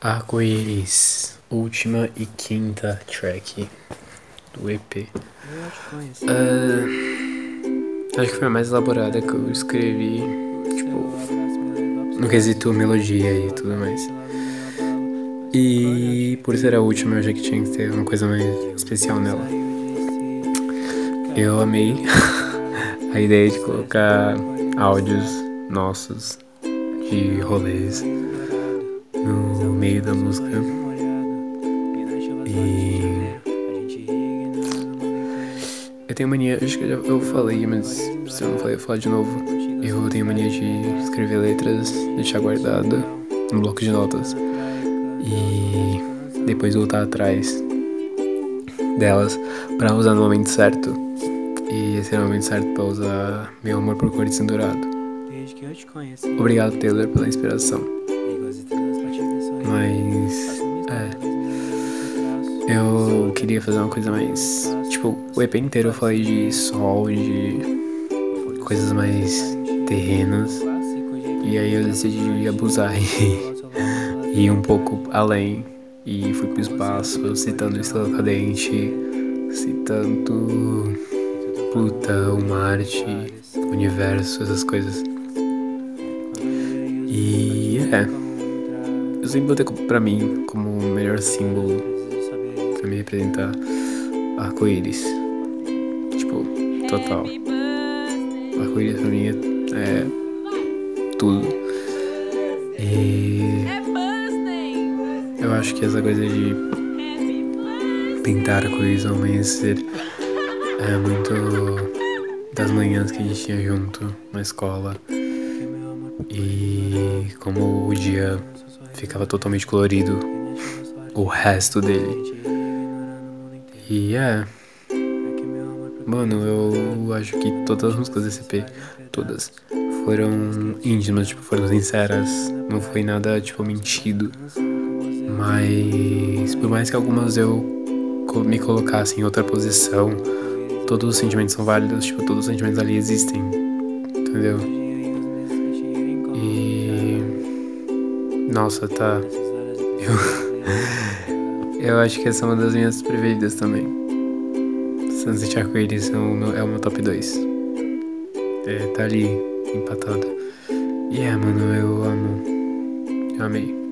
Arco-Íris, última e quinta track do EP. Uh, acho que foi a mais elaborada que eu escrevi, tipo, no quesito melodia e tudo mais. E por ser a última, eu achei que tinha que ter uma coisa mais especial nela. Eu amei a ideia de colocar áudios nossos de rolês no meio da música. E eu tenho mania, acho que eu, já, eu falei, mas se eu não falei, eu vou falar de novo. Eu tenho mania de escrever letras, deixar guardada no bloco de notas e depois voltar atrás delas para usar no momento certo. E esse é o momento certo para usar meu amor por cor de dourado. Obrigado, Taylor, pela inspiração. Mas. É. Eu queria fazer uma coisa mais. Tipo, o EP inteiro eu falei de sol, de coisas mais terrenas. E aí eu decidi abusar e ir um pouco além. E fui pro espaço, citando Estrela Cadente, citando Plutão, Marte, Universo, essas coisas. E é. Eu sempre botei pra mim como o melhor símbolo pra me representar arco-íris. Tipo, total. Arco-íris pra mim é tudo. E eu acho que essa coisa de pintar arco-íris ao amanhecer é muito das manhãs que a gente tinha junto na escola. E como o dia ficava totalmente colorido, o resto dele. E é. Mano, eu acho que todas as músicas desse EP, todas, foram íntimas, tipo, foram sinceras. Não foi nada, tipo, mentido. Mas, por mais que algumas eu me colocasse em outra posição, todos os sentimentos são válidos, tipo, todos os sentimentos ali existem. Entendeu? E. Nossa, tá. Eu. eu acho que essa é uma das minhas preferidas também. Sunset Arco-Íris é, o meu, é o meu top 2. É, tá ali, empatado. E yeah, é, mano, eu amo. Eu amei.